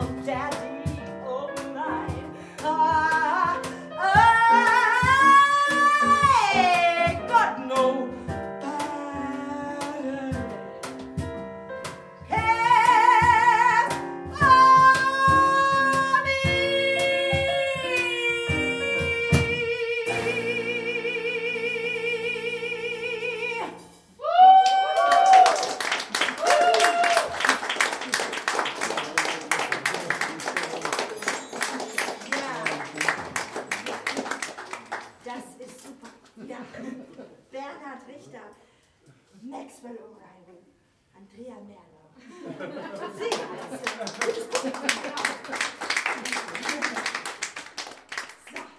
Dad. Ja, Bernhard Richter, Maxwell O'Reilly, Andrea Merler. Sie heißt